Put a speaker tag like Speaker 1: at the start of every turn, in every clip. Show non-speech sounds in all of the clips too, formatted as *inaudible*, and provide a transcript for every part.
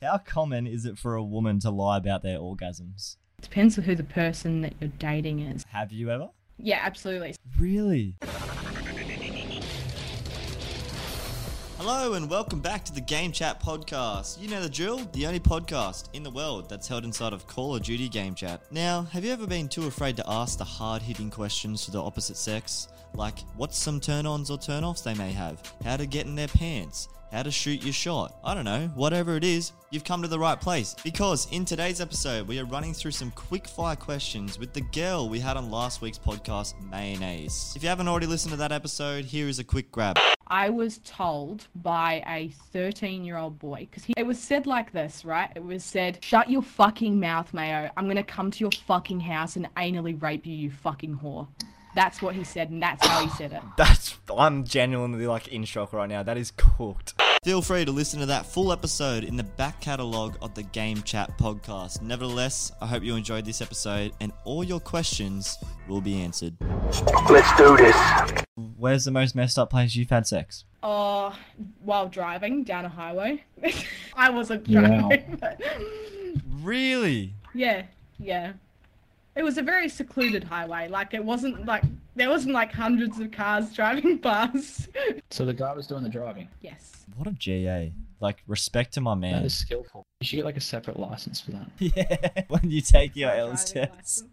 Speaker 1: How common is it for a woman to lie about their orgasms?
Speaker 2: Depends on who the person that you're dating is.
Speaker 1: Have you ever?
Speaker 2: Yeah, absolutely.
Speaker 1: Really?
Speaker 3: Hello and welcome back to the Game Chat podcast. You know the drill, the only podcast in the world that's held inside of Call of Duty Game Chat. Now, have you ever been too afraid to ask the hard hitting questions to the opposite sex? Like, what's some turn ons or turn offs they may have? How to get in their pants? How to shoot your shot? I don't know, whatever it is, you've come to the right place. Because in today's episode, we are running through some quick fire questions with the girl we had on last week's podcast, Mayonnaise. If you haven't already listened to that episode, here is a quick grab.
Speaker 2: I was told by a 13 year old boy, because it was said like this, right? It was said, Shut your fucking mouth, Mayo. I'm going to come to your fucking house and anally rape you, you fucking whore. That's what he said, and that's how he said it.
Speaker 1: That's I'm genuinely like in shock right now. That is cooked.
Speaker 3: Feel free to listen to that full episode in the back catalogue of the Game Chat podcast. Nevertheless, I hope you enjoyed this episode and all your questions will be answered.
Speaker 4: Let's do this.
Speaker 1: Where's the most messed up place you've had sex?
Speaker 2: Oh, while driving down a highway. *laughs* I wasn't
Speaker 5: Wow.
Speaker 2: driving, *laughs* but
Speaker 1: Really?
Speaker 2: yeah, yeah. It was a very secluded highway. Like it wasn't like there wasn't like hundreds of cars *laughs* driving past.
Speaker 5: So the guy was doing the driving.
Speaker 2: yes.
Speaker 1: What a GA. Like respect to my man.
Speaker 5: is skillful. You should get like a separate license for that. *laughs*
Speaker 1: Yeah. When you take your
Speaker 2: My
Speaker 1: L's
Speaker 2: driving
Speaker 1: test.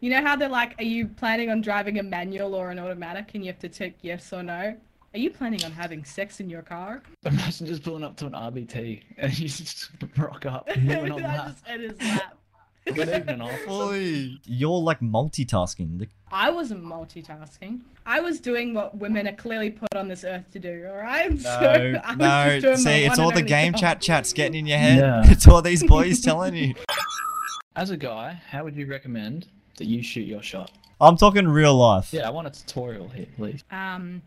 Speaker 2: You know how they're like, are you planning on driving a manual or an automatic, and you have to tick yes or no? Are you planning on having sex in your car?
Speaker 5: Imagine just pulling up to an RBT and *laughs* you just rock up. moving on
Speaker 2: I
Speaker 5: that.
Speaker 2: just- lap.
Speaker 5: Good evening, officer.
Speaker 3: Oi.
Speaker 1: You're like multitasking.
Speaker 2: I wasn't multitasking. I was doing what women are clearly put on this earth to do. All right. *laughs* So
Speaker 1: No,
Speaker 2: I was
Speaker 1: no.
Speaker 2: just doing
Speaker 1: See, it's all the game
Speaker 2: job.
Speaker 1: chat chats getting in your head.
Speaker 5: Yeah. *laughs*
Speaker 1: It's all these boys *laughs* telling you.
Speaker 5: As a guy, how would you recommend that you shoot your shot?
Speaker 1: I'm talking real life.
Speaker 5: Yeah, I want a tutorial here, please.
Speaker 2: Um,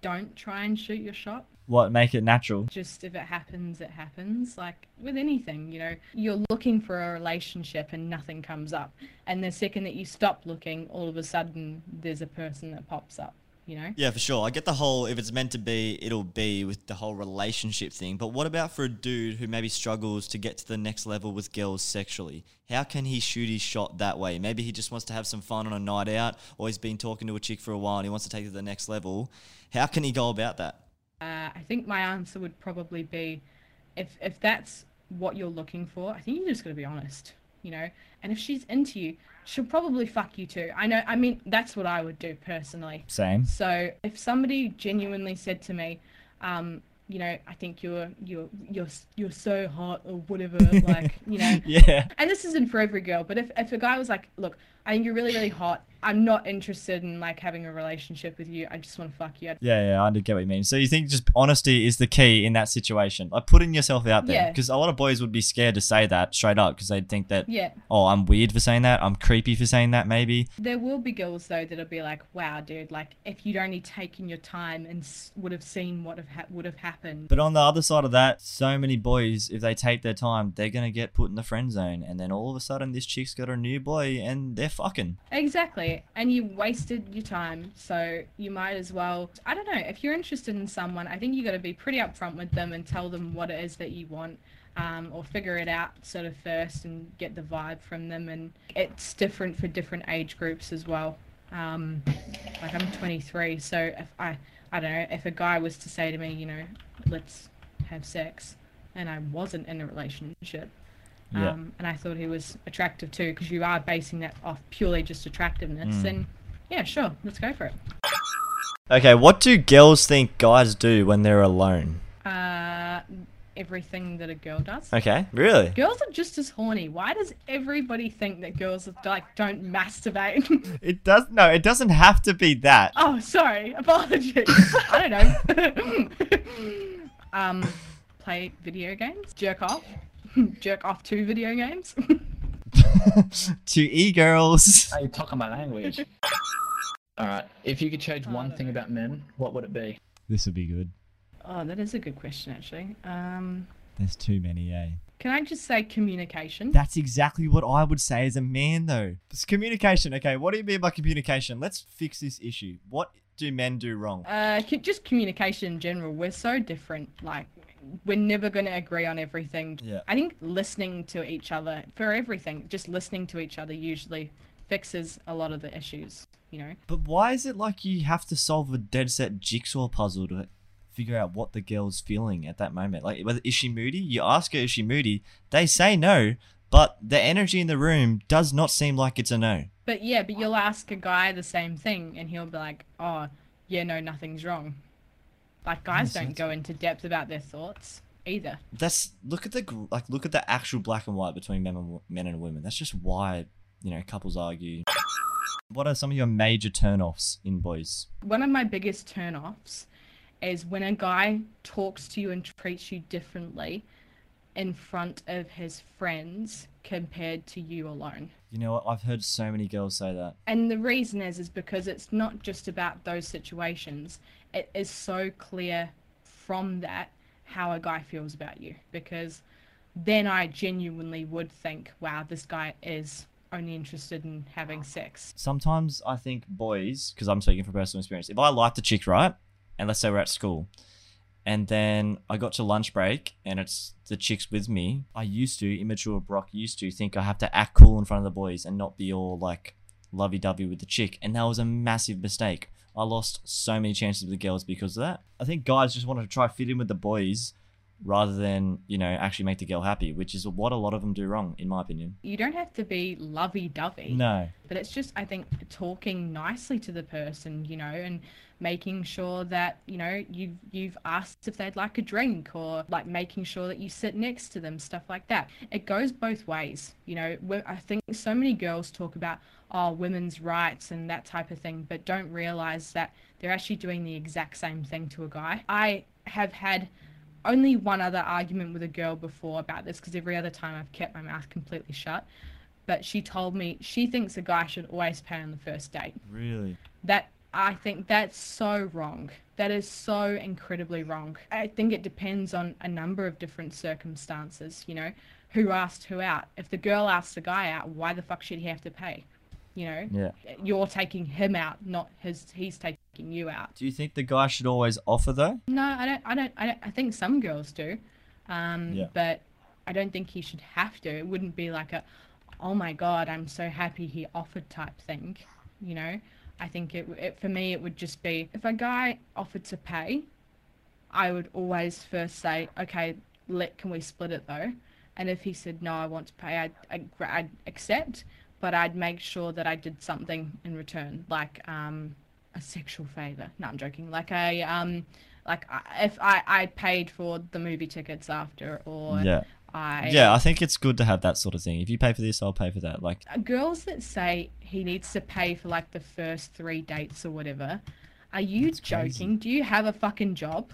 Speaker 2: don't try and shoot your shot.
Speaker 1: What make it natural?
Speaker 2: Just if it happens, it happens. Like with anything, you know, you're looking for a relationship and nothing comes up. And the second that you stop looking, all of a sudden there's a person that pops up, you know?
Speaker 3: Yeah, for sure. I get the whole if it's meant to be, it'll be with the whole relationship thing. But what about for a dude who maybe struggles to get to the next level with girls sexually? How can he shoot his shot that way? Maybe he just wants to have some fun on a night out, or he's been talking to a chick for a while and he wants to take it to the next level. How can he go about that?
Speaker 2: Uh, I think my answer would probably be if if that's what you're looking for, I think you're just got to be honest, you know. And if she's into you, she'll probably fuck you too. I know. I mean, that's what I would do personally.
Speaker 1: Same.
Speaker 2: So if somebody genuinely said to me, um, you know, I think you're you're you're you're so hot or whatever, *laughs* like you know.
Speaker 1: Yeah.
Speaker 2: And this isn't for every girl, but if if a guy was like, look, I think you're really really hot. I'm not interested in like having a relationship with you. I just want to fuck you.
Speaker 1: Yeah, yeah, I get what you mean. So you think just honesty is the key in that situation, like putting yourself out there,
Speaker 2: Yeah.
Speaker 1: because a lot of boys would be scared to say that straight up because they'd think that,
Speaker 2: Yeah.
Speaker 1: oh, I'm weird for saying that, I'm creepy for saying that, maybe.
Speaker 2: There will be girls though that'll be like, "Wow, dude! Like, if you'd only taken your time and s- would have seen what have ha- would have happened."
Speaker 1: But on the other side of that, so many boys, if they take their time, they're gonna get put in the friend zone, and then all of a sudden, this chick's got a new boy, and they're fucking.
Speaker 2: Exactly, and you wasted your time, so you might as well. I don't know. If you're interested in someone, I think you got to be pretty upfront with them and tell them what it is that you want. Um, or figure it out sort of first and get the vibe from them and it's different for different age groups as well um, like i'm 23 so if i i don't know if a guy was to say to me you know let's have sex and i wasn't in a relationship
Speaker 1: Yeah.
Speaker 2: um, and I thought he was attractive too, because you are basing that off purely just attractiveness.
Speaker 1: Mm.
Speaker 2: Then, yeah, sure, let's go for it.
Speaker 1: Okay, what do girls think guys do when they're alone?
Speaker 2: Uh, everything that a girl does.
Speaker 1: Okay, really?
Speaker 2: Girls are just as horny. Why does everybody think that girls like don't masturbate? *laughs*
Speaker 1: It does no, it doesn't have to be that.
Speaker 2: oh, sorry, apologies. *laughs* I don't know. *laughs* um, play video games, jerk off, *laughs* jerk off to video games. *laughs*
Speaker 1: to e girls. *laughs*
Speaker 5: Are you talking my language. All right. If you could change
Speaker 2: Oh, I
Speaker 5: one
Speaker 2: don't
Speaker 5: thing
Speaker 2: know.
Speaker 5: about men, what would it be?
Speaker 1: This would be good.
Speaker 2: oh, that is a good question, actually. Um,
Speaker 1: There's too many, eh?
Speaker 2: can I just say communication?
Speaker 1: That's exactly what I would say as a man, though. It's communication. Okay, what do you mean by communication? Let's fix this issue. What do men do wrong?
Speaker 2: Uh, just communication in general. We're so different. Like, we're never going to agree on everything.
Speaker 1: Yeah.
Speaker 2: I think listening to each other for everything, just listening to each other usually fixes a lot of the issues, you know?
Speaker 1: But why is it like you have to solve a dead set jigsaw puzzle to figure out what the girl's feeling at that moment? Like, whether is she moody? You ask her, is she moody? They say no, but the energy in the room does not seem like it's a no.
Speaker 2: But yeah, but you'll ask a guy the same thing and he'll be like, oh, yeah, no, nothing's wrong. Like, guys don't
Speaker 1: sense.
Speaker 2: go into depth about their thoughts either.
Speaker 1: That's look at the like look at the actual black and white between men and men and women. That's just why you know couples argue. What are some of your major turn-offs in boys?
Speaker 2: One of my biggest turn-offs is when a guy talks to you and treats you differently in front of his friends compared to you alone.
Speaker 1: You know what? I've heard so many girls say that.
Speaker 2: And the reason is is because it's not just about those situations. It is so clear from that how a guy feels about you because then I genuinely would think, wow, this guy is only interested in having sex.
Speaker 1: Sometimes I think boys, because I'm speaking from personal experience, if I liked a chick, right, and let's say we're at school, and then I got to lunch break and it's the chicks with me, I used to, immature Brock used to think I have to act cool in front of the boys and not be all like lovey dovey with the chick. And that was a massive mistake. I lost so many chances with the girls because of that. I think guys just wanted to try fit in with the boys rather than, you know, actually make the girl happy, which is what a lot of them do wrong, in my opinion.
Speaker 2: You don't have to be lovey-dovey.
Speaker 1: No.
Speaker 2: but it's just i think talking nicely to the person you know and making sure that you know you've you've asked if they'd like a drink or like making sure that you sit next to them stuff like that it goes both ways you know i think so many girls talk about oh women's rights and that type of thing but don't realize that they're actually doing the exact same thing to a guy i have had only one other argument with a girl before about this because every other time i've kept my mouth completely shut but she told me she thinks a guy should always pay on the first date.
Speaker 1: Really?
Speaker 2: That I think that's so wrong. That is so incredibly wrong. I think it depends on a number of different circumstances, you know, who asked who out. If the girl asked the guy out, why the fuck should he have to pay? You know,
Speaker 1: Yeah.
Speaker 2: you're taking him out, not his he's taking you out.
Speaker 1: Do you think the guy should always offer though?
Speaker 2: No, I don't I don't I, don't, I think some girls do. Um
Speaker 1: Yeah.
Speaker 2: but I don't think he should have to. It wouldn't be like a oh my god, I'm so happy he offered type thing, you know? I think it, it for me it would just be if a guy offered to pay, I would always first say, okay, let can we split it though? And if he said no, I want to pay, I'd, I'd, I'd accept, but I'd make sure that I did something in return, like um, a sexual favor. No, I'm joking. Like a um, like I- if I I paid for the movie tickets after, or
Speaker 1: Yeah.
Speaker 2: I
Speaker 1: Yeah, I think it's good to have that sort of thing. If you pay for this, I'll pay for that. Like,
Speaker 2: Uh, girls that say he needs to pay for like the first three dates or whatever, are you
Speaker 1: That's crazy.
Speaker 2: joking? Do you have a fucking job?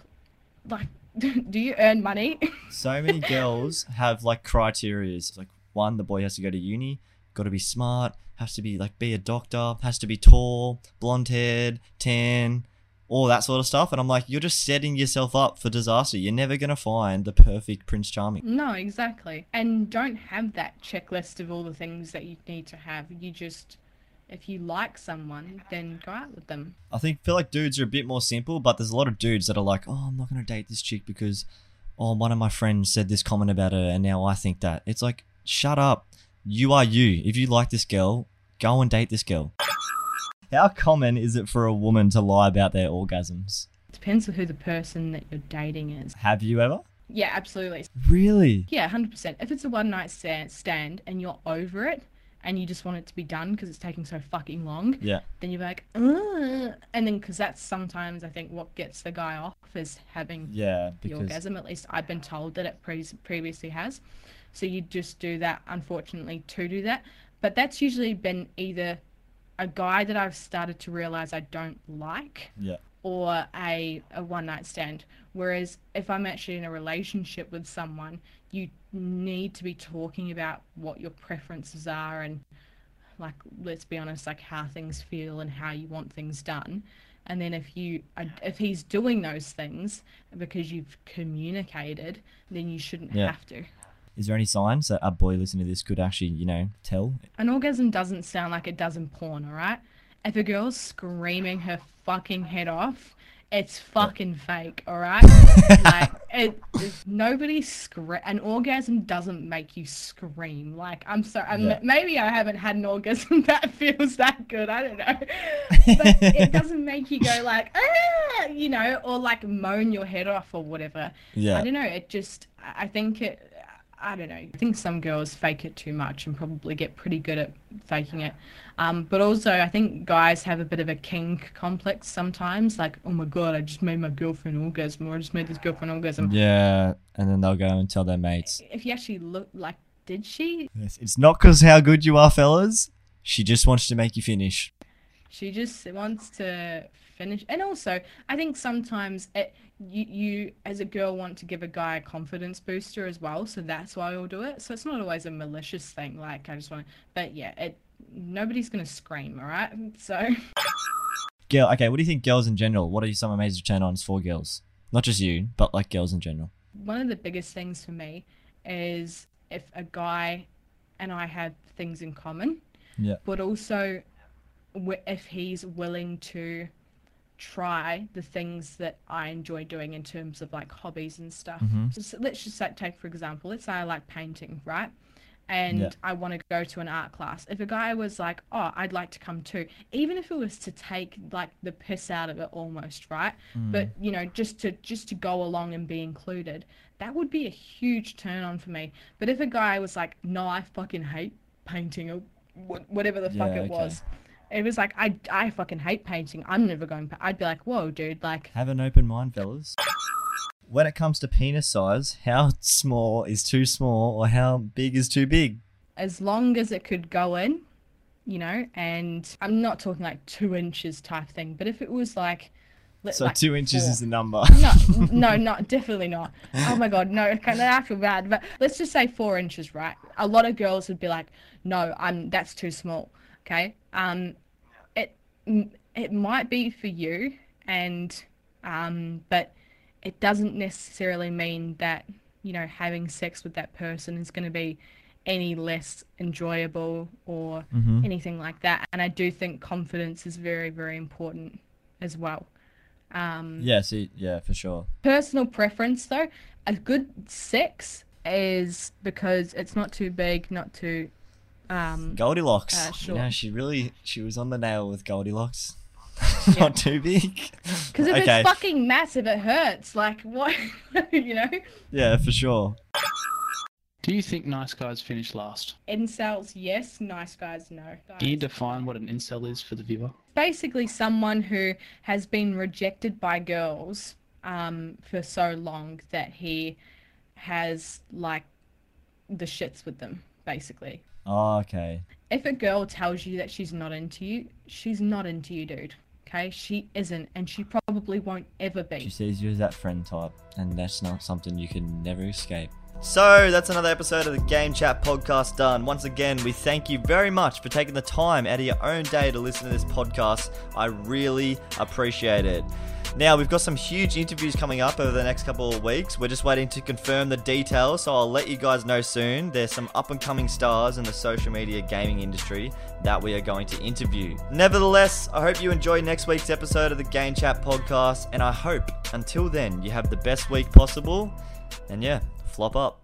Speaker 2: Like, *laughs* do you earn money?
Speaker 1: so many *laughs* girls have like criteria. It's like one, the boy has to go to uni, got to be smart, has to be like be a doctor, has to be tall, blonde haired, tan, all that sort of stuff. And I'm like, you're just setting yourself up for disaster. You're never gonna find the perfect Prince Charming.
Speaker 2: no, exactly. And don't have that checklist of all the things that you need to have. You just, if you like someone, then go out with them.
Speaker 1: I think feel like dudes are a bit more simple, but there's a lot of dudes that are like, oh, I'm not gonna date this chick because, oh, one of my friends said this comment about her, and now I think that. It's like, shut up. You are you. If you like this girl, go and date this girl. How common is it for a woman to lie about their orgasms?
Speaker 2: Depends on who the person that you're dating is.
Speaker 1: Have you ever?
Speaker 2: Yeah, absolutely.
Speaker 1: Really?
Speaker 2: Yeah, 100%. If it's a one night stand, and you're over it and you just want it to be done because it's taking so fucking long,
Speaker 1: Yeah.
Speaker 2: then you're like, Ugh. and then because that's sometimes I think what gets the guy off is having
Speaker 1: Yeah.
Speaker 2: the orgasm. At least I've been told that it pre- previously has. So you just do that, unfortunately, to do that. But that's usually been either a guy that I've started to realize I don't like
Speaker 1: yeah.
Speaker 2: or a, a one night stand. Whereas if I'm actually in a relationship with someone, you need to be talking about what your preferences are and like let's be honest, like how things feel and how you want things done. And then if you uh, if he's doing those things because you've communicated, then you shouldn't
Speaker 1: Yeah.
Speaker 2: have to.
Speaker 1: Is there any signs that a boy listening to this could actually, you know, tell?
Speaker 2: An orgasm doesn't sound like it does in porn, all right? If a girl's screaming her fucking head off, it's fucking fake, all right? *laughs* like it, it nobody scream. An orgasm doesn't make you scream. Like I'm sorry, I'm,
Speaker 1: Yeah.
Speaker 2: maybe I haven't had an orgasm *laughs* that feels that good. I don't know, *laughs* but it doesn't make you go like ah, you know, or like moan your head off or whatever.
Speaker 1: Yeah.
Speaker 2: I don't know. It just, I think it, I don't know. I think some girls fake it too much and probably get pretty good at faking it. Um, but also, I think guys have a bit of a kink complex sometimes. Like, oh my god, I just made my girlfriend orgasm, or I just made this girlfriend orgasm.
Speaker 1: Yeah, and then they'll go and tell their mates.
Speaker 2: If you actually look, like, did she?
Speaker 1: Yes, It's not because how good you are, fellas. She just wants to make you finish.
Speaker 2: She just wants to finish. And also, I think sometimes it, you, you, as a girl, want to give a guy a confidence booster as well. So that's why you'll do it. So it's not always a malicious thing. Like, I just want to, but yeah, it, nobody's going to scream, all right? *laughs* So,
Speaker 1: Girl, okay, what do you think girls in general? What are some amazing turn ons for girls? Not just you, but like girls in general.
Speaker 2: one of the biggest things for me is if a guy and I have things in common.
Speaker 1: Yeah.
Speaker 2: But also if he's willing to try the things that I enjoy doing in terms of like hobbies and stuff.
Speaker 1: Mhm.
Speaker 2: So, let's just like, take for example, let's say I like painting, right? And
Speaker 1: Yeah.
Speaker 2: I want to go to an art class. If a guy was like, "Oh, I'd like to come too," even if it was to take like the piss out of it almost, right? But you know, just to just to go along and be included, that would be a huge turn on for me. But if a guy was like, "No, I fucking hate painting," or whatever the fuck
Speaker 1: Yeah,
Speaker 2: it
Speaker 1: okay.
Speaker 2: was, it was like, "I I fucking hate painting. I'm never going." Pa-. I'd be like, "Whoa, dude! Like,
Speaker 1: Have an open mind, fellas. When it comes to penis size, how small is too small or how big is too big?
Speaker 2: as long as it could go in, you know." And I'm not talking like two inches type thing, but if it was like,
Speaker 1: So
Speaker 2: like
Speaker 1: two inches
Speaker 2: four.
Speaker 1: is the number.
Speaker 2: no, *laughs* no, not definitely not. Oh my god, no, kind of I feel bad. But let's just say four inches, right? A lot of girls would be like, "No, I'm that's too small." Okay, um, it might be for you, and um, but it doesn't necessarily mean that you know having sex with that person is going to be any less enjoyable or
Speaker 1: Mhm.
Speaker 2: anything like that. And I do think confidence is very, very important as well. Um,
Speaker 1: Yeah, see, yeah, for sure.
Speaker 2: personal preference though a good sex is because it's not too big not too um
Speaker 1: Goldilocks.
Speaker 2: Uh, sure.
Speaker 1: Yeah, she really, she was on the nail with Goldilocks.
Speaker 2: Yeah.
Speaker 1: Not too big.
Speaker 2: because if
Speaker 1: okay.
Speaker 2: it's fucking massive it hurts like what *laughs* you know
Speaker 1: Yeah, for sure.
Speaker 5: Do you think nice guys finish last?
Speaker 2: incels yes nice guys no
Speaker 5: Can you define what an incel is for the viewer?
Speaker 2: basically someone who has been rejected by girls um for so long that he has like the shits with them basically
Speaker 1: Oh, okay.
Speaker 2: if a girl tells you that she's not into you, she's not into you, dude. Okay? She isn't, and she probably won't ever be.
Speaker 1: She sees you as that friend type, and that's not something you can never escape.
Speaker 3: So that's another episode of the Game Chat podcast done. Once again, we thank you very much for taking the time out of your own day to listen to this podcast. I really appreciate it. Now, we've got some huge interviews coming up over the next couple of weeks. We're just waiting to confirm the details, so I'll let you guys know soon. There's some up and coming stars in the social media gaming industry that we are going to interview. Nevertheless, I hope you enjoy next week's episode of the Game Chat podcast, and I hope until then you have the best week possible. And yeah, flop up.